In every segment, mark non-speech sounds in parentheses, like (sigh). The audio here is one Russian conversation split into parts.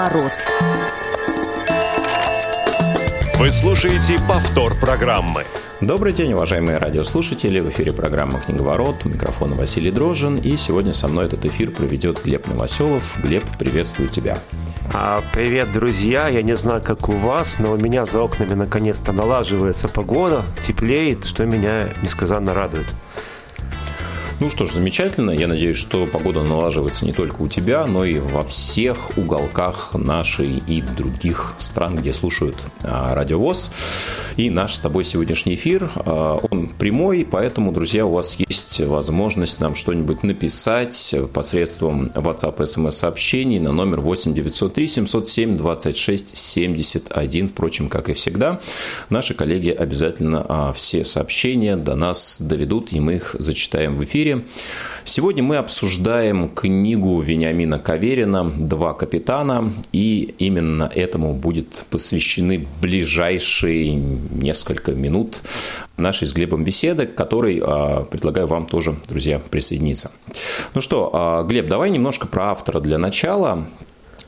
Книговорот. Вы слушаете повтор программы. Добрый день, уважаемые радиослушатели. В эфире программа «Книговорот». У микрофона Василий Дрожин. И сегодня со мной этот эфир проведет Глеб Новоселов. Глеб, приветствую тебя. А, привет, друзья! Я не знаю, как у вас, но у меня за окнами наконец-то налаживается погода, теплеет, что меня несказанно радует. Ну что ж, замечательно. Я надеюсь, что погода налаживается не только у тебя, но и во всех уголках нашей и других стран, где слушают а, радиовоз. И наш с тобой сегодняшний эфир, а, он прямой, поэтому, друзья, у вас есть возможность нам что-нибудь написать посредством WhatsApp SMS-сообщений на номер 8 903 707 26 71. Впрочем, как и всегда, наши коллеги обязательно а, все сообщения до нас доведут, и мы их зачитаем в эфире эфире. Сегодня мы обсуждаем книгу Вениамина Каверина «Два капитана», и именно этому будет посвящены ближайшие несколько минут нашей с Глебом беседы, к которой а, предлагаю вам тоже, друзья, присоединиться. Ну что, а, Глеб, давай немножко про автора для начала.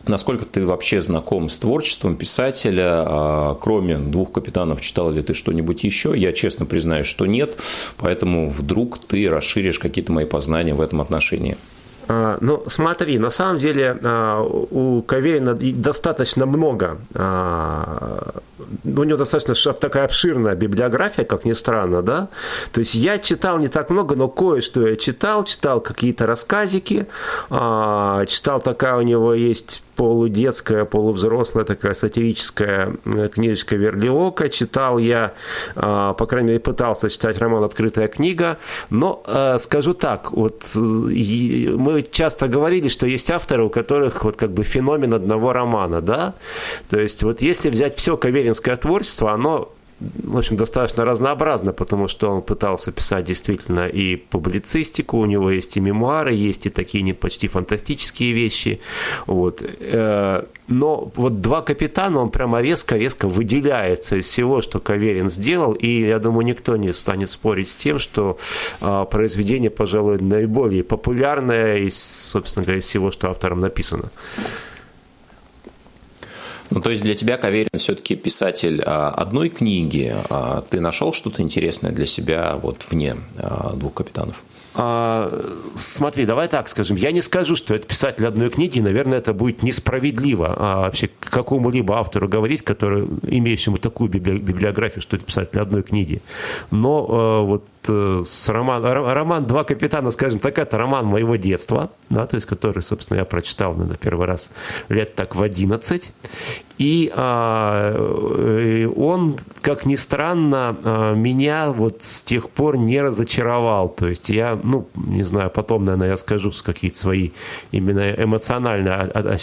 Насколько ты вообще знаком с творчеством писателя? А, кроме двух капитанов, читал ли ты что-нибудь еще? Я честно признаюсь, что нет, поэтому вдруг ты расширишь какие-то мои познания в этом отношении. А, ну, смотри, на самом деле а, у Каверина достаточно много, у него достаточно такая обширная библиография, как ни странно, да. То есть я читал не так много, но кое-что я читал, читал какие-то рассказики, читал такая у него есть полудетская, полувзрослая такая сатирическая э, книжечка Верлиока. Читал я, а, по крайней мере, пытался читать роман «Открытая книга». Но э, скажу так, вот мы часто говорили, что есть авторы, у которых вот как бы феномен одного романа, да? То есть вот если взять все каверинское творчество, оно в общем, достаточно разнообразно, потому что он пытался писать действительно и публицистику, у него есть и мемуары, есть и такие не почти фантастические вещи. Вот. Э, но вот «Два капитана», он прямо резко-резко выделяется из всего, что Каверин сделал, и я думаю, никто не станет спорить с тем, что а, произведение, пожалуй, наиболее популярное из, собственно говоря, всего, что автором написано. Ну, то есть для тебя Каверин все-таки писатель а, одной книги. А ты нашел что-то интересное для себя вот вне а, двух капитанов? А, смотри, давай так скажем. Я не скажу, что это писатель одной книги, наверное, это будет несправедливо а вообще какому-либо автору говорить, который, имеющему такую библиографию, что это писатель одной книги. Но а, вот с роман, роман «Два капитана», скажем так, это роман моего детства, да, то есть который, собственно, я прочитал, наверное, первый раз лет так в 11. И а, э, он, как ни странно, а, меня вот с тех пор не разочаровал. То есть я, ну, не знаю, потом, наверное, я скажу какие-то свои именно эмоциональные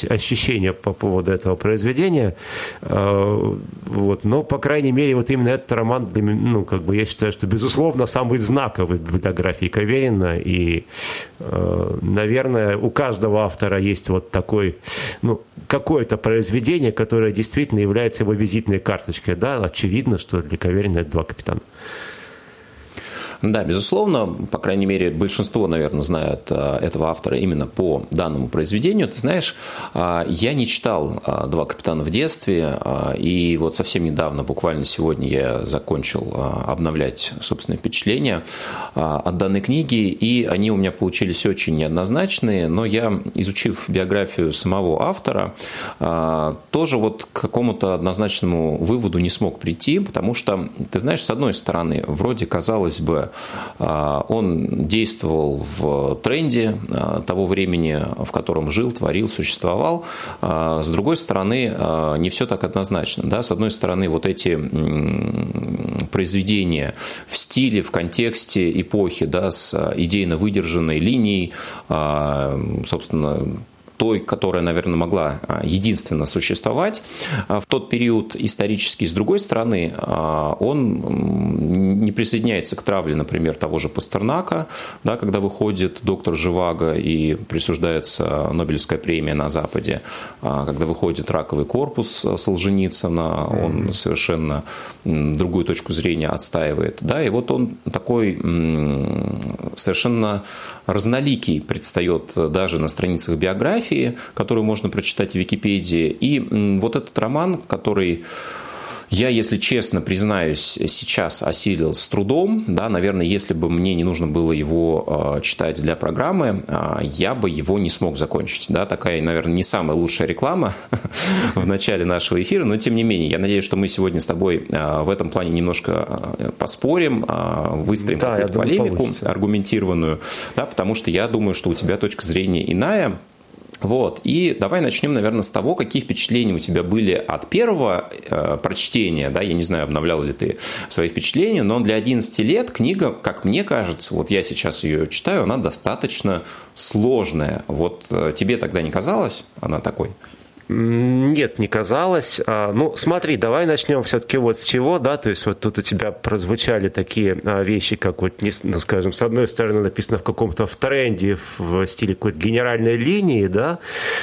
ощущения по поводу этого произведения. А, вот. Но, по крайней мере, вот именно этот роман, ну, как бы я считаю, что, безусловно, самый знаковый в библиографии Каверина. И, наверное, у каждого автора есть вот такой, ну, какое-то произведение, которое действительно является его визитной карточкой. Да, очевидно, что для Каверина это два капитана. Да, безусловно, по крайней мере, большинство, наверное, знают а, этого автора именно по данному произведению. Ты знаешь, а, я не читал а, «Два капитана» в детстве, и вот совсем недавно, буквально сегодня, я закончил обновлять собственные впечатления от данной книги, и они у меня получились очень неоднозначные, но я, изучив биографию самого автора, тоже вот к какому-то однозначному выводу не смог прийти, потому что, ты знаешь, с одной стороны, вроде казалось бы, а, он действовал в тренде а, того времени, в котором жил, творил, существовал. А, с другой стороны, не все так однозначно. Да? С одной стороны, вот эти произведения в стиле, в контексте эпохи, да, с идейно выдержанной линией, собственно, той, которая, наверное, могла а, единственно существовать а, в тот период исторический. С другой стороны, а, он не присоединяется к травле, например, того же Пастернака, да, когда выходит доктор Живаго и присуждается Нобелевская премия на Западе, когда выходит раковый корпус Солженицына, он совершенно другую точку зрения отстаивает. Да, и вот он такой совершенно разноликий предстает даже на страницах биографии, биографии, которую можно прочитать в Википедии. И вот этот роман, который я, если честно признаюсь, сейчас осилил с трудом. Да, наверное, если бы мне не нужно было его э, читать для программы, э, я бы его не смог закончить. Да, такая, наверное, не самая лучшая реклама (laughs) в начале нашего эфира, но тем не менее, я надеюсь, что мы сегодня с тобой э, в этом плане немножко э, поспорим, э, выстроим да, какую-то полемику получится. аргументированную, да, потому что я думаю, что у тебя точка зрения иная, вот. И давай начнем, наверное, с того, какие впечатления у тебя были от первого э, прочтения. Да? Я не знаю, обновлял ли ты свои впечатления, но для 11 лет книга, как мне кажется, вот я сейчас ее читаю, она достаточно сложная. Вот э, тебе тогда не казалось она такой? Нет, не казалось. А, ну, смотри, давай начнем все-таки вот с чего, да, то есть вот тут у тебя прозвучали такие а, вещи, как вот, ну, скажем, с одной стороны написано в каком-то в тренде, в стиле какой-то генеральной линии, да,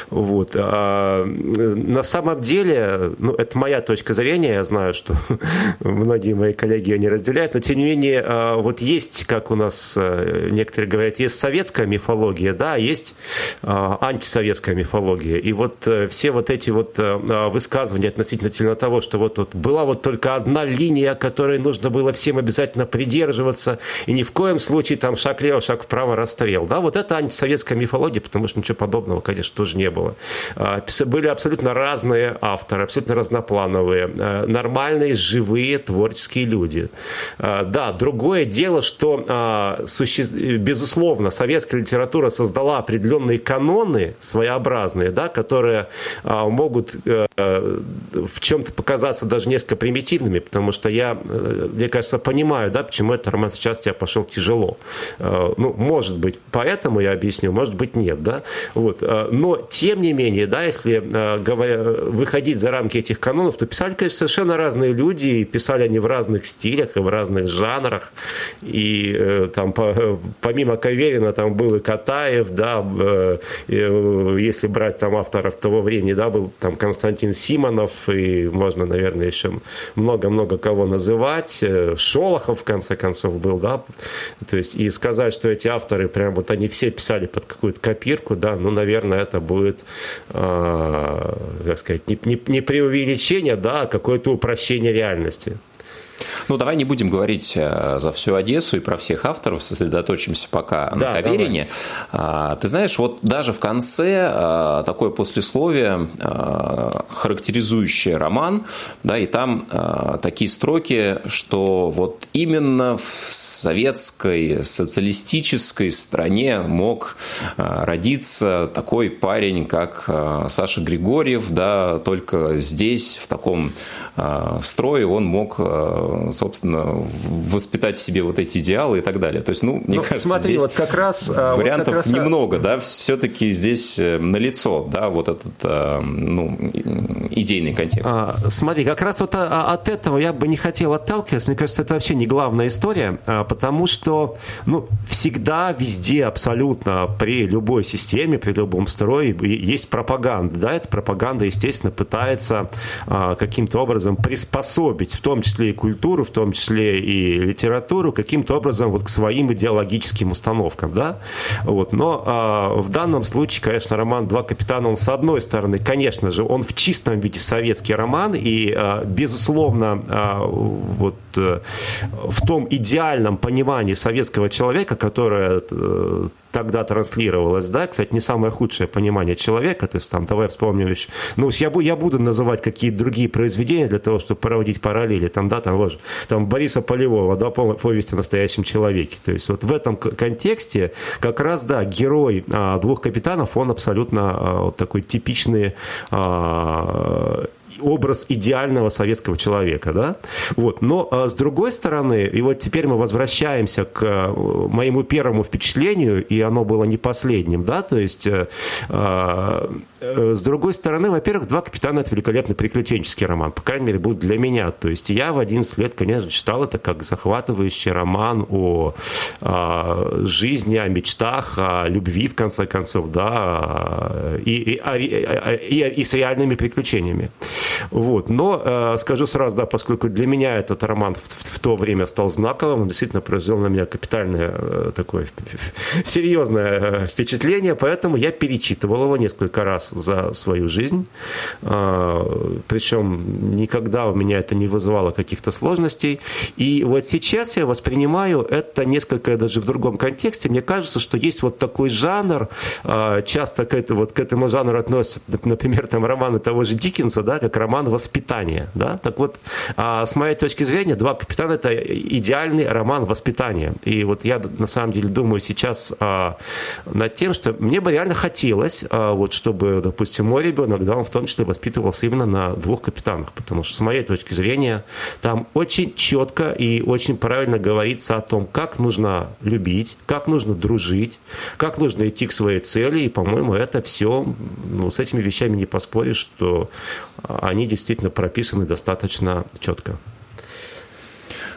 вот. А на самом деле, ну, это моя точка зрения, я знаю, что (laughs) многие мои коллеги ее не разделяют, но тем не менее, а, вот есть, как у нас э, некоторые говорят, есть советская мифология, да, есть антисоветская мифология, и вот э, все вот эти вот э, э, высказывания относительно того, что вот, вот была вот только одна линия, которой нужно было всем обязательно придерживаться, и ни в коем случае там шаг лево, шаг вправо, расстрел. Да, вот это антисоветская мифология, потому что ничего подобного, конечно, тоже не было. А, были абсолютно разные авторы, абсолютно разноплановые, э, нормальные, живые, творческие люди. А, да, другое дело, что, а, безусловно, советская литература создала определенные каноны своеобразные, да, которые могут э, в чем-то показаться даже несколько примитивными, потому что я, э, мне кажется, понимаю, да, почему этот роман сейчас тебе пошел тяжело. Э, ну, может быть, поэтому я объясню, может быть, нет, да. Вот. Но, тем не менее, да, если выходить за рамки этих канонов, то писали, конечно, совершенно разные люди, и писали они в разных стилях и в разных жанрах. И там помимо Каверина там был и Катаев, да, если брать там авторов того времени, да, был там Константин Симонов, и можно, наверное, еще много-много кого называть. Э, Шолохов, в конце концов, был, да. То есть, и сказать, что эти авторы, прям вот они все писали под какую-то копирку, да, ну, наверное, это будет, э, как сказать, не, не, не преувеличение, да, а какое-то упрощение реальности. Ну, давай не будем говорить э, за всю Одессу и про всех авторов, сосредоточимся пока да, на Каверине. Давай. Ты знаешь, вот даже в конце э, такое послесловие, э, характеризующее роман, да, и там такие строки, что вот именно в советской социалистической стране мог родиться такой парень, как Саша Григорьев, да, только здесь, в таком строе, он мог собственно, воспитать в себе вот эти идеалы и так далее. То есть, ну, мне ну, кажется, смотри, здесь вот как раз, а, вариантов вот как раз... А, немного, да, все-таки здесь э, налицо, да, вот этот, э, ну, идейный контекст. А, смотри, как раз вот а, от этого я бы не хотел отталкиваться, мне кажется, это вообще не главная история, потому что, ну, всегда, везде, абсолютно, при любой системе, при любом строе есть пропаганда, да, эта пропаганда, естественно, пытается каким-то образом приспособить, в том числе и культуру, в том числе и литературу, каким-то образом вот к своим идеологическим установкам, да, вот, но а, в данном случае, конечно, роман «Два капитана», он с одной стороны, конечно же, он в чистом виде советский роман, и, а, безусловно, а, вот а, в том идеальном понимании советского человека, которое а, тогда транслировалось, да, кстати, не самое худшее понимание человека, то есть там, давай вспомним еще, ну, я, я буду называть какие-то другие произведения для того, чтобы проводить параллели, там, да, там, вот, там Бориса Полевого, да, повесть о настоящем человеке, то есть вот в этом контексте как раз, да, герой а, двух капитанов, он абсолютно а, вот такой типичный а, образ идеального советского человека, да? Вот. Но а, с другой стороны, и вот теперь мы возвращаемся к а, моему первому впечатлению, и оно было не последним, да, то есть э, а, с другой стороны, во-первых, «Два капитана» — это великолепный приключенческий роман, по крайней мере, будет для меня. То есть я в 11 лет, конечно, читал это как захватывающий роман о, о жизни, о мечтах, о любви, в конце концов, да, и, и, и, и, и с реальными приключениями. Вот. Но э, скажу сразу, да, поскольку для меня этот роман в, в, в то время стал знаковым, он действительно произвел на меня капитальное э, такое серьезное э, впечатление, поэтому я перечитывал его несколько раз за свою жизнь. Э, причем никогда у меня это не вызывало каких-то сложностей. И вот сейчас я воспринимаю это несколько даже в другом контексте. Мне кажется, что есть вот такой жанр, э, часто к, это, вот, к этому жанру относятся, например, там романы того же Диккенса, да, как роман воспитания. Да? Так вот, а, с моей точки зрения, «Два капитана» — это идеальный роман воспитания. И вот я на самом деле думаю сейчас а, над тем, что мне бы реально хотелось, а, вот, чтобы, допустим, мой ребенок, да, он в том числе воспитывался именно на двух капитанах, потому что с моей точки зрения там очень четко и очень правильно говорится о том, как нужно любить, как нужно дружить, как нужно идти к своей цели, и, по-моему, это все, ну, с этими вещами не поспоришь, что они действительно прописаны достаточно четко.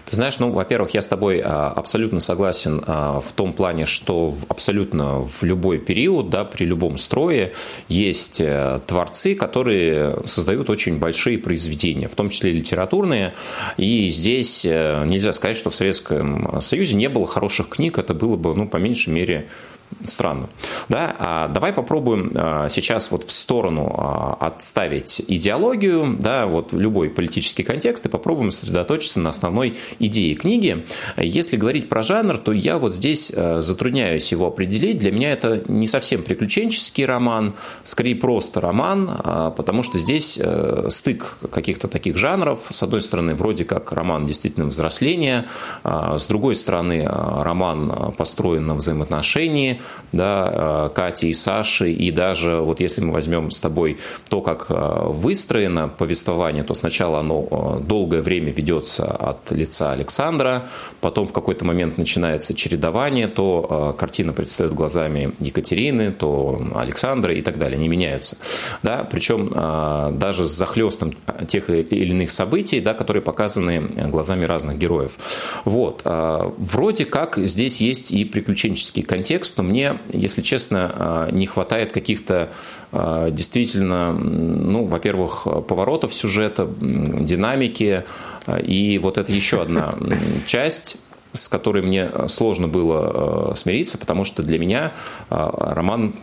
Ты знаешь, ну, во-первых, я с тобой а, абсолютно согласен а, в том плане, что абсолютно в любой период, да, при любом строе есть э, творцы, которые создают очень большие произведения, в том числе литературные. И здесь э, нельзя сказать, что в Советском Союзе не было хороших книг, это было бы, ну, по меньшей мере, странно. Да? А давай попробуем а, сейчас вот в сторону а, отставить идеологию, да, вот любой политический контекст, и попробуем сосредоточиться на основной идее книги. Если говорить про жанр, то я вот здесь а, затрудняюсь его определить. Для меня это не совсем приключенческий роман, скорее просто роман, потому что здесь стык каких-то таких жанров. С одной стороны, вроде как роман действительно взросления, с другой стороны, роман построен на взаимоотношении, да, э, Кати и Саши, и даже вот если мы возьмем с тобой то, как э, выстроено повествование, то сначала оно э, долгое время ведется от лица Александра, потом в какой-то момент начинается чередование, то картина предстает глазами Екатерины, то Александра и так далее, они меняются. Да? Причем даже с захлестом тех или иных событий, да, которые показаны глазами разных героев. Вот. Вроде как здесь есть и приключенческий контекст, но мне, если честно, а, не хватает каких-то а, действительно, ну, во-первых, поворотов сюжета, динамики, а, и вот это еще одна часть с которой мне э, сложно было э, смириться, потому что для меня э, роман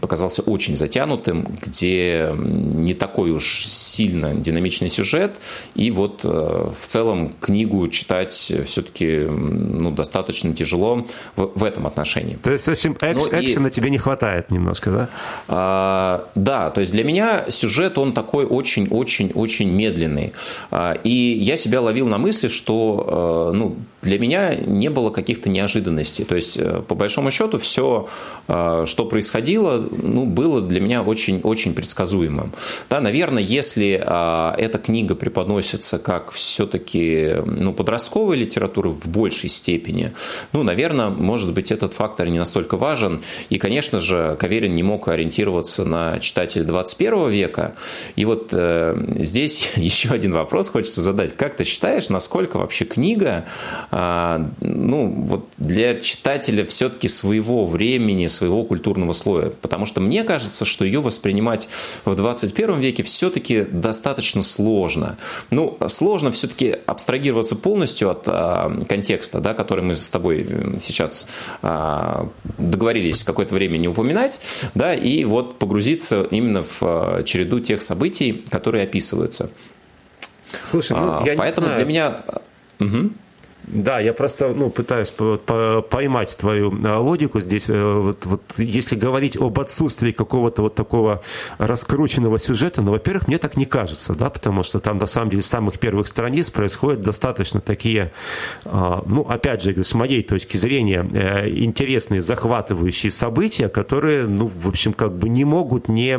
показался очень затянутым, где не такой уж сильно динамичный сюжет, и вот в целом книгу читать все-таки ну, достаточно тяжело в, в этом отношении. То есть, в общем, экш, ну, экшена и, тебе не хватает немножко, да? А, да, то есть для меня сюжет, он такой очень-очень-очень медленный. А, и я себя ловил на мысли, что ну, для меня не было каких-то неожиданностей. То есть, э, по большому счету, все, э, что происходило, ну, было для меня очень-очень предсказуемым. Да, наверное, если э, эта книга преподносится как все-таки ну, подростковая литература в большей степени, ну, наверное, может быть, этот фактор не настолько важен. И, конечно же, Каверин не мог ориентироваться на читателя 21 века. И вот здесь (laughs) еще один вопрос хочется задать. Как ты считаешь, насколько вообще книга ну, вот для читателя все-таки своего времени, своего культурного слоя. Потому что мне кажется, что ее воспринимать в 21 веке все-таки достаточно сложно. Ну, сложно все-таки абстрагироваться полностью от а, контекста, да, который мы с тобой сейчас а, договорились какое-то время не упоминать, да, и вот погрузиться именно в а, череду тех событий, которые описываются. Слушай, ну, а, я Поэтому не знаю. для меня... Угу. Да, я просто ну, пытаюсь поймать твою э, логику здесь. Э, вот, вот, если говорить об отсутствии какого-то вот такого раскрученного сюжета, ну, во-первых, мне так не кажется, да, потому что там, на самом деле, с самых первых страниц происходят достаточно такие, э, ну, опять же, с моей точки зрения, интересные, захватывающие события, которые, ну, в общем, как бы не могут не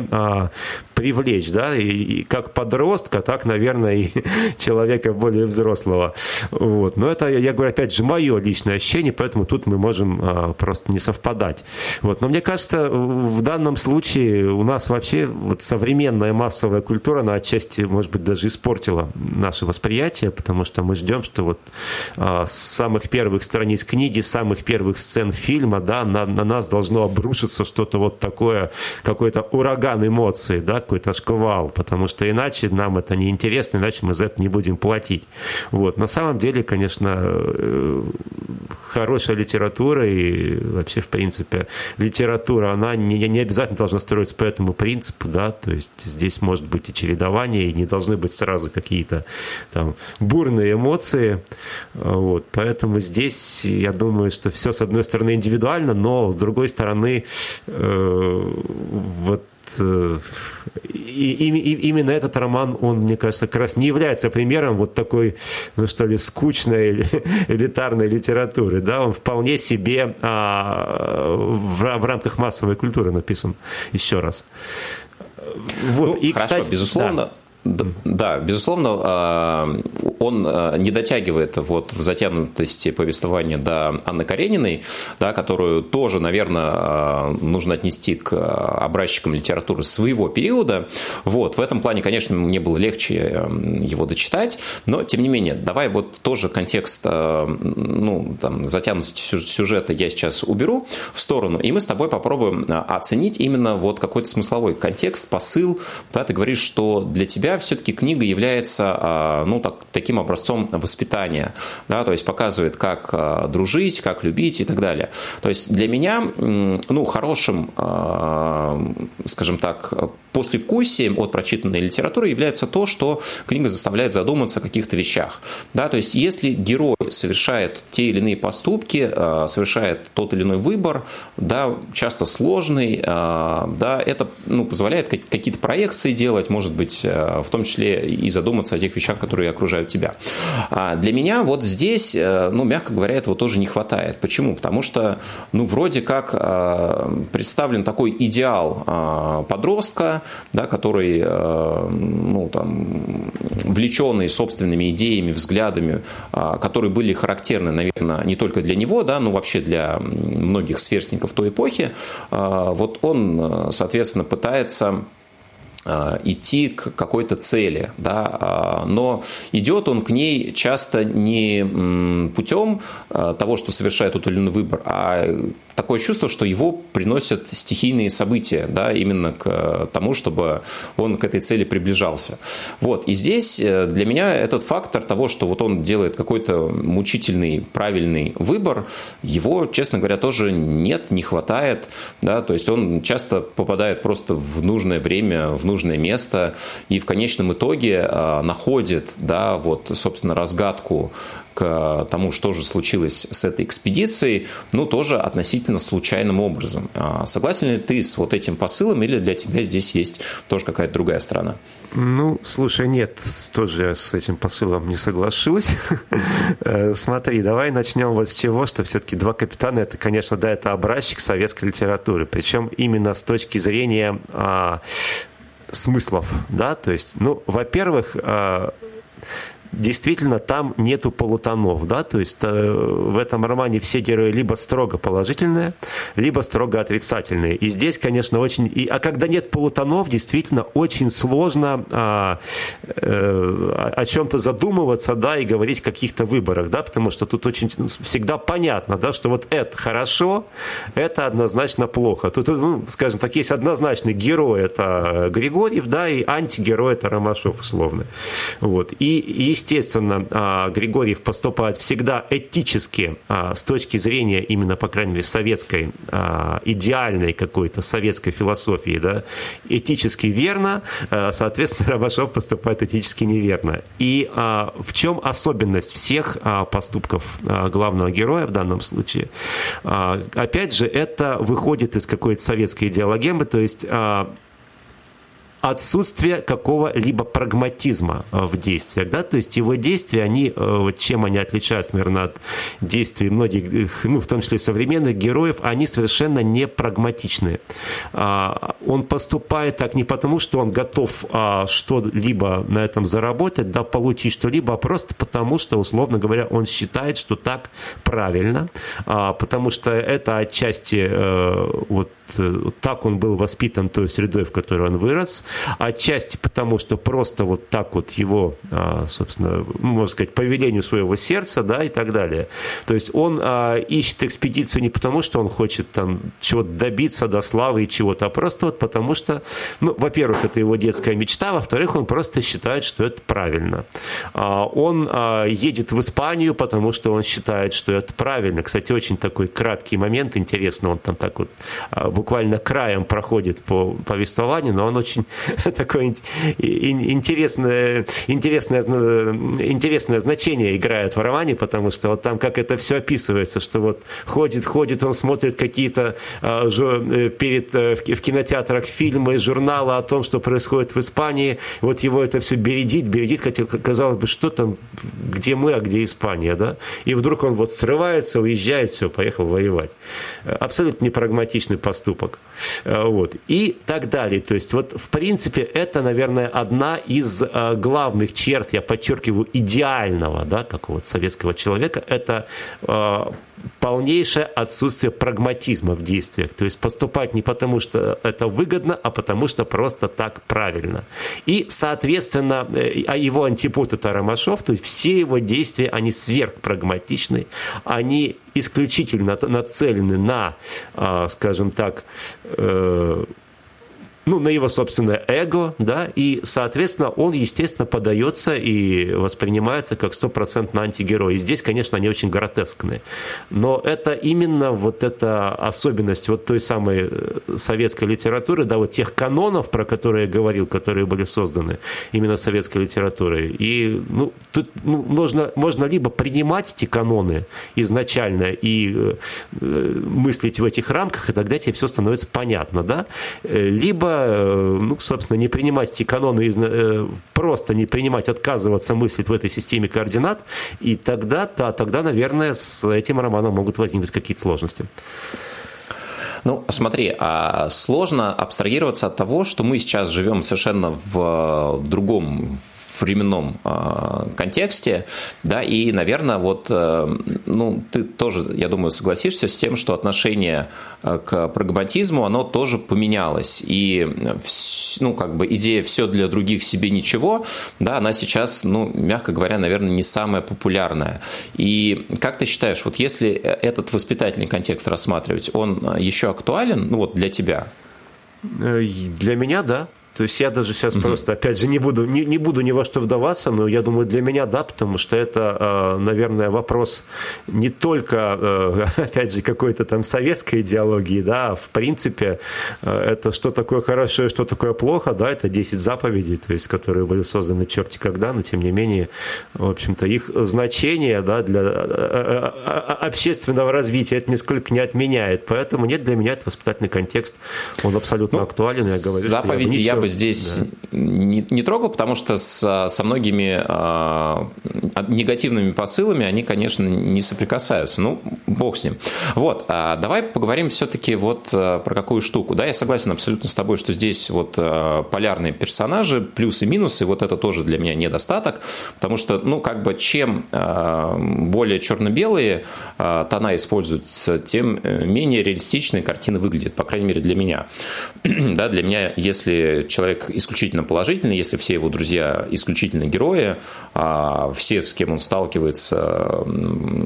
привлечь, да, и, и как подростка, так, наверное, и (laughs) человека более взрослого. Вот. Но это я говорю, опять же, мое личное ощущение, поэтому тут мы можем а, просто не совпадать. Вот. Но мне кажется, в данном случае у нас вообще вот современная массовая культура, она отчасти, может быть, даже испортила наше восприятие, потому что мы ждем, что вот а, с самых первых страниц книги, с самых первых сцен фильма, да, на, на нас должно обрушиться что-то вот такое, какой-то ураган эмоций, да, какой-то шквал, потому что иначе нам это не интересно, иначе мы за это не будем платить. Вот. На самом деле, конечно, хорошая литература и вообще, в принципе, литература, она не, не обязательно должна строиться по этому принципу, да, то есть здесь может быть и чередование, и не должны быть сразу какие-то там бурные эмоции, вот, поэтому здесь я думаю, что все, с одной стороны, индивидуально, но с другой стороны, э, вот э, и, и, именно этот роман, он, мне кажется, как раз не является примером вот такой, ну что ли, скучной (laughs) элитарной литературы, да, он вполне себе а, в, в рамках массовой культуры написан, еще раз. Вот, ну, и, хорошо, кстати, безусловно, да. Да, безусловно, а, он а, не дотягивает вот в затянутости повествования до Анны Карениной, да, которую тоже, наверное, а, нужно отнести к образчикам литературы своего периода. Вот, в этом плане, конечно, мне было легче его дочитать, но, тем не менее, давай вот тоже контекст ну, там, затянутости сюжета я сейчас уберу в сторону, и мы с тобой попробуем оценить именно вот какой-то смысловой контекст, посыл. Да, ты говоришь, что для тебя все-таки книга является а, ну, так, таким образцом воспитания, да, то есть показывает, как а, дружить, как любить и так далее. То есть для меня ну, хорошим, а, скажем так, послевкусием от прочитанной литературы является то, что книга заставляет задуматься о каких-то вещах. Да, то есть если герой совершает те или иные поступки, совершает тот или иной выбор, да, часто сложный, да, это ну, позволяет какие-то проекции делать, может быть, в том числе и задуматься о тех вещах, которые окружают тебя. А для меня вот здесь, э, ну, мягко говоря, этого тоже не хватает. Почему? Потому что, ну, вроде как э, представлен такой идеал э, подростка, да, который, ну, там, влеченный собственными идеями, взглядами, которые были характерны, наверное, не только для него, да, но вообще для многих сверстников той эпохи, вот он, соответственно, пытается идти к какой-то цели, да, а, но идет он к ней часто не путем э, того, что совершает тот или иной выбор, а такое чувство, что его приносят стихийные события, да, именно к тому, чтобы он к этой цели приближался. Вот. И здесь э, для меня этот фактор того, что вот он делает какой-то мучительный, правильный выбор, его, честно говоря, тоже нет, не хватает. Да, то есть он часто попадает просто в нужное время, в нужное место и в конечном итоге э, находит, да, вот, собственно, разгадку к тому, что же случилось с этой экспедицией, ну, тоже относительно случайным образом. А согласен ли ты с вот этим посылом или для тебя здесь есть тоже какая-то другая сторона? Ну, слушай, нет, тоже с этим посылом не соглашусь. (laughs) Э, смотри, давай начнем вот с чего, что все-таки «Два капитана» — это, конечно, да, это образчик советской литературы, причем именно с точки зрения а, смыслов, да, то есть, ну, во-первых, а, действительно там нету полутонов, да, то есть э, в этом романе все герои либо строго положительные, либо строго отрицательные. И здесь, конечно, очень... И, а когда нет полутонов, действительно очень сложно а, э, о чем-то задумываться, да, и говорить о каких-то выборах, да, потому что тут очень всегда понятно, да, что вот это хорошо, это однозначно плохо. Тут, ну, скажем так, есть однозначный герой, это Григорьев, да, и антигерой, это Ромашов, условно. Вот. И, и естественно, а, Григорьев поступает всегда этически а, с точки зрения именно, по крайней мере, советской, а, идеальной какой-то советской философии, да, этически верно, соответственно, (laughs) Ромашов поступает этически неверно. И в чем особенность всех поступков главного героя в данном случае? Опять же, это выходит из какой-то советской идеологемы, то есть отсутствие какого-либо прагматизма в действиях, да, то есть его действия, они, вот чем они отличаются, наверное, от действий многих, ну, в том числе современных героев, они совершенно не прагматичные. Он поступает так не потому, что он готов что-либо на этом заработать, да, получить что-либо, а просто потому, что, условно говоря, он считает, что так правильно, потому что это отчасти э, вот Э, так он был воспитан той средой, в которой он вырос, отчасти потому, что просто вот так вот его, а, собственно, ну, можно сказать, по велению своего сердца, да, и так далее. То есть он а, ищет экспедицию не потому, что он хочет там чего-то добиться до славы и чего-то, а просто вот потому что, ну, во-первых, это его детская мечта, во-вторых, он просто считает, что это правильно. А, он едет в Испанию, потому что он считает, что это правильно. Кстати, очень такой краткий момент, интересно, он там так вот буквально краем проходит по повествованию, но он очень (laughs) такое интересное, интересное, интересное значение играет в романе, потому что вот там как это все описывается, что вот ходит, ходит, он смотрит какие-то а, э, перед э, в кинотеатрах фильмы, журналы о том, что происходит в Испании, вот его это все бередит, бередит, хотя казалось бы, что там, где мы, а где Испания, да? И вдруг он вот срывается, уезжает, все, поехал воевать. Абсолютно непрагматичный поступок. Э, вот. И так далее. То есть, вот, в принципе, это, наверное, одна из э, главных черт, я подчеркиваю, идеального, да, какого-то советского человека, это э, полнейшее отсутствие прагматизма в действиях. То есть поступать не потому, что это выгодно, а потому, что просто так правильно. И, соответственно, а его антипод это Ромашов, то есть все его действия, они сверхпрагматичны, они исключительно нацелены на, скажем так, э, ну, на его собственное эго, да, и, соответственно, он, естественно, подается и воспринимается как стопроцентно антигерой. И здесь, конечно, они очень гротескные. Но это именно вот эта особенность вот той самой э, советской литературы, да, вот тех канонов, про которые я говорил, которые были созданы именно советской литературой. И, ну, тут ну, можно, можно либо принимать эти каноны изначально и э, э мыслить в этих рамках, и тогда тебе все становится понятно, да, э, либо Э, ну, собственно, не принимать эти каноны, э, просто не принимать, отказываться мыслить в этой системе координат, и тогда, да, тогда, наверное, с этим романом могут возникнуть какие-то сложности. Ну, смотри, а сложно абстрагироваться от того, что мы сейчас живем совершенно в другом временном э, контексте, да, и, наверное, вот, э, ну, ты тоже, я думаю, согласишься с тем, что отношение э, к прагматизму, оно тоже поменялось, и, ну, как бы идея «все для других, себе ничего», да, она сейчас, ну, мягко говоря, наверное, не самая популярная. И как ты считаешь, вот если этот воспитательный контекст рассматривать, он еще актуален, ну, вот для тебя? Для меня, да. То есть я даже сейчас угу. просто, опять же, не буду, не, не буду ни во что вдаваться, но я думаю, для меня да, потому что это, э, наверное, вопрос не только, э, (laughs) опять же, какой-то там советской идеологии, да, а в принципе это что такое хорошо и что такое плохо, да, это 10 заповедей, то есть, которые были созданы черти когда, но тем не менее, в общем-то, их значение, да, для общественного развития это нисколько не отменяет, поэтому нет, для меня это воспитательный контекст, он абсолютно ну, актуален, я говорю, заповеди я, я бы здесь да. не, не трогал, потому что с, со многими э, негативными посылами они, конечно, не соприкасаются. Ну, бог с ним. Вот, а давай поговорим все-таки вот а, про какую штуку. Да, я согласен абсолютно с тобой, что здесь вот а, полярные персонажи, плюсы и минусы, вот это тоже для меня недостаток, потому что, ну, как бы чем э, более черно-белые э, тона используются, тем э, менее реалистичные картины выглядят, по крайней мере, для меня. (clears throat) да, для меня, если человек исключительно положительный, если все его друзья исключительно герои, а все, с кем он сталкивается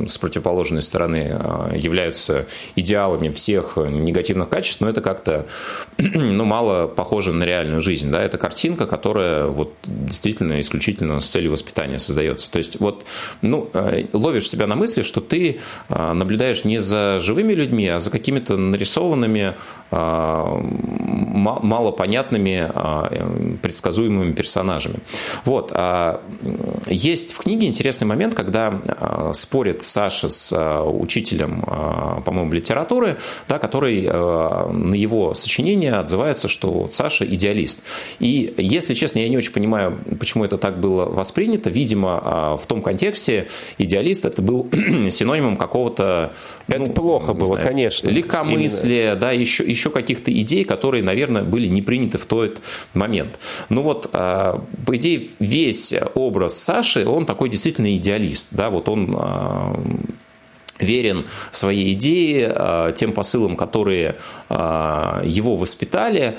с противоположной стороны, а, являются идеалами всех негативных качеств, но это как-то (clears throat) ну, мало похоже на реальную жизнь. Да? Это картинка, которая вот, действительно исключительно с целью воспитания создается. То есть вот, ну, э, ловишь себя на мысли, что ты а, наблюдаешь не за живыми людьми, а за какими-то нарисованными, а, малопонятными предсказуемыми персонажами. Вот. Есть в книге интересный момент, когда спорит Саша с учителем, по-моему, литературы, да, который на его сочинение отзывается, что Саша идеалист. И, если честно, я не очень понимаю, почему это так было воспринято. Видимо, в том контексте идеалист это был (clears throat) синонимом какого-то... Это ну, плохо было, знаю, конечно. Легкомыслия, Именно. да, еще, еще каких-то идей, которые, наверное, были не приняты в тот момент. Ну вот, а, по идее, весь образ Саши, он такой действительно идеалист. Да, вот он а, верен своей идее, а, тем посылам, которые его воспитали.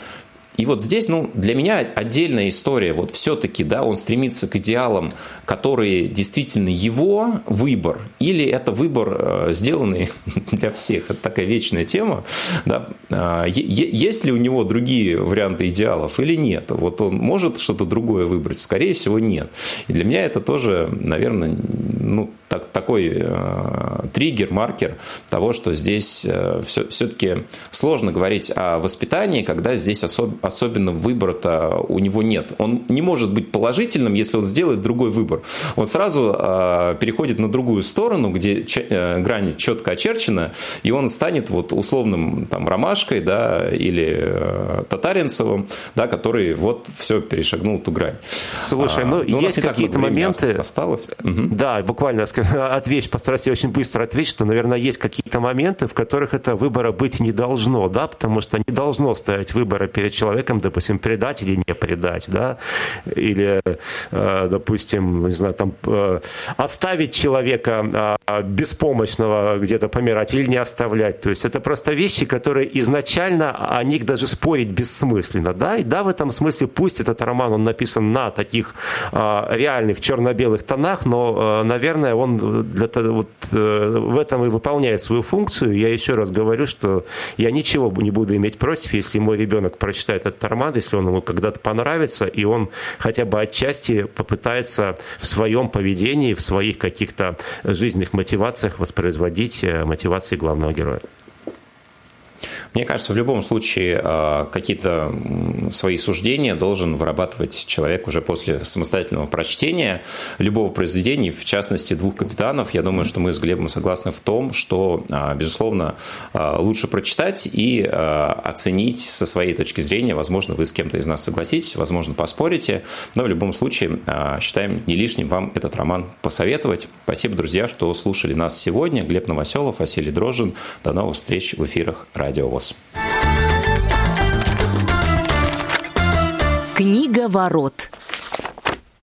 И вот здесь, ну, для меня отдельная история. Вот все-таки, да, он стремится к идеалам, которые действительно его выбор, или это выбор, э, сделанный (laughs) для всех. Это такая вечная тема. Да. А, есть ли у него другие варианты идеалов или нет? Вот он может что-то другое выбрать? Скорее всего, нет. И для меня это тоже, наверное, ну, так, такой э, триггер, маркер того, что здесь э, все, все-таки сложно говорить о воспитании, когда здесь особ, особенно выбора-то у него нет. Он не может быть положительным, если он сделает другой выбор. Он сразу э, переходит на другую сторону, где ч, э, грань четко очерчена, и он станет вот условным там, ромашкой да, или э, татаринцевым, да, который вот все перешагнул ту грань. Слушай, ну а, есть какие-то моменты... Осталось. Да, буквально (laughs) ответить, постараюсь очень быстро ответить, что, наверное, есть какие-то моменты, в которых это выбора быть не должно, да, потому что не должно стоять выбора перед человеком, допустим, предать или не предать, да, или, э, допустим, не знаю, там, э, оставить человека э, беспомощного где-то помирать или не оставлять. То есть это просто вещи, которые изначально о них даже спорить бессмысленно, да, и да, в этом смысле пусть этот роман, он написан на таких реальных черно-белых тонах, но, наверное, он для того, вот, э, в этом и выполняет свою функцию. Я еще раз говорю, что я ничего не буду иметь против, если мой ребенок прочитает этот роман, если он ему когда-то понравится, и он хотя бы отчасти попытается в своем поведении, в своих каких-то жизненных мотивациях воспроизводить э, мотивации главного героя. Мне кажется, в любом случае а, какие-то свои суждения должен вырабатывать человек уже после самостоятельного прочтения любого произведения, в частности, двух капитанов. Я думаю, что мы с Глебом согласны в том, что, а, безусловно, а, лучше прочитать и оценить со своей точки зрения. Возможно, вы с кем-то из нас согласитесь, возможно, поспорите, но в любом случае считаем не лишним вам этот роман посоветовать. Спасибо, друзья, что слушали нас сегодня. Глеб Новоселов, Василий Дрожин. До новых встреч в эфирах Радио ВОЗ. Книга ворот.